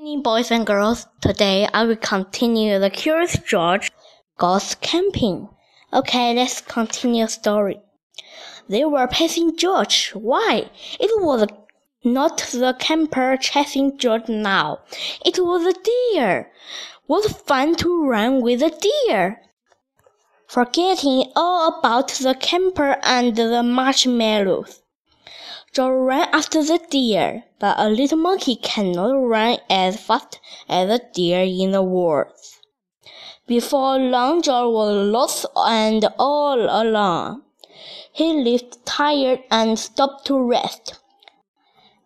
Boys and girls. Today I will continue the Curious George goes camping. Okay, let's continue story. They were chasing George. Why? It was not the camper chasing George now. It was a deer. What fun to run with a deer! Forgetting all about the camper and the marshmallows. George ran after the deer, but a little monkey cannot run as fast as a deer in the woods. Before long, Joe was lost and all alone. He lived tired and stopped to rest.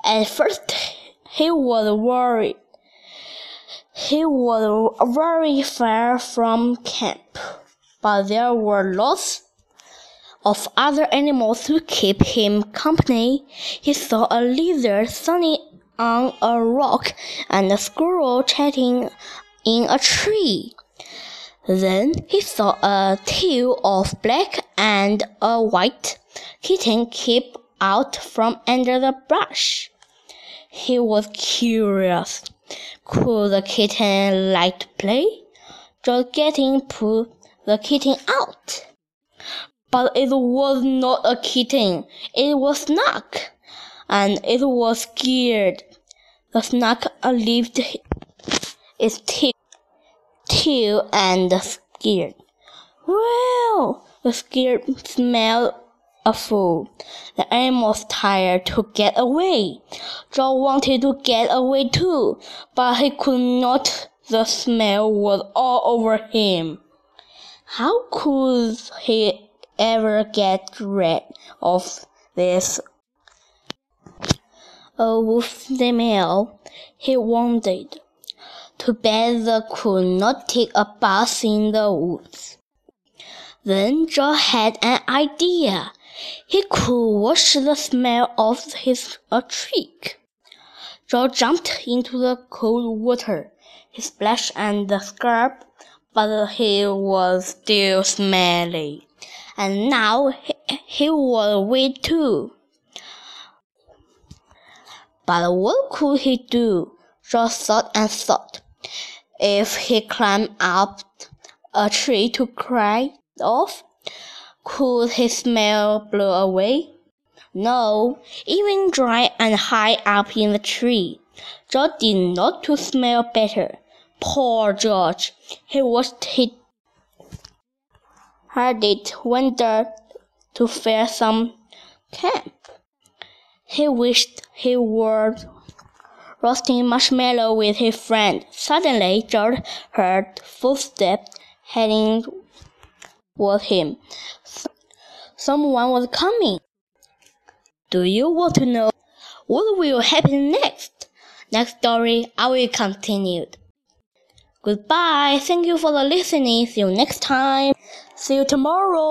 At first, he was worried. He was very far from camp, but there were lots of other animals to keep him company. He saw a lizard sunning on a rock and a squirrel chatting in a tree. Then he saw a tail of black and a white kitten keep out from under the brush. He was curious. Could the kitten like to play? Just getting put the kitten out but it was not a kitten. It was Snuck, and it was scared. The Snuck lifted its tail and scared. Well, the scared smelled awful. The animal was tired to get away. Joe wanted to get away too, but he could not. The smell was all over him. How could he ever get rid of this old female, he wondered. Too bad they could not take a bath in the woods. Then Joe had an idea. He could wash the smell off his a trick. Joe jumped into the cold water. He splashed and scrubbed, but he was still smelly and now he, he was wet too. But what could he do? Just thought and thought. If he climbed up a tree to cry off, could his smell blow away? No, even dry and high up in the tree, George did not to smell better. Poor George! He washed his Hadid went to fare some camp. He wished he were roasting marshmallow with his friend. Suddenly, George heard footsteps heading toward him. Someone was coming. Do you want to know what will happen next? Next story, I will continue. Goodbye. Thank you for the listening. See you next time. See you tomorrow.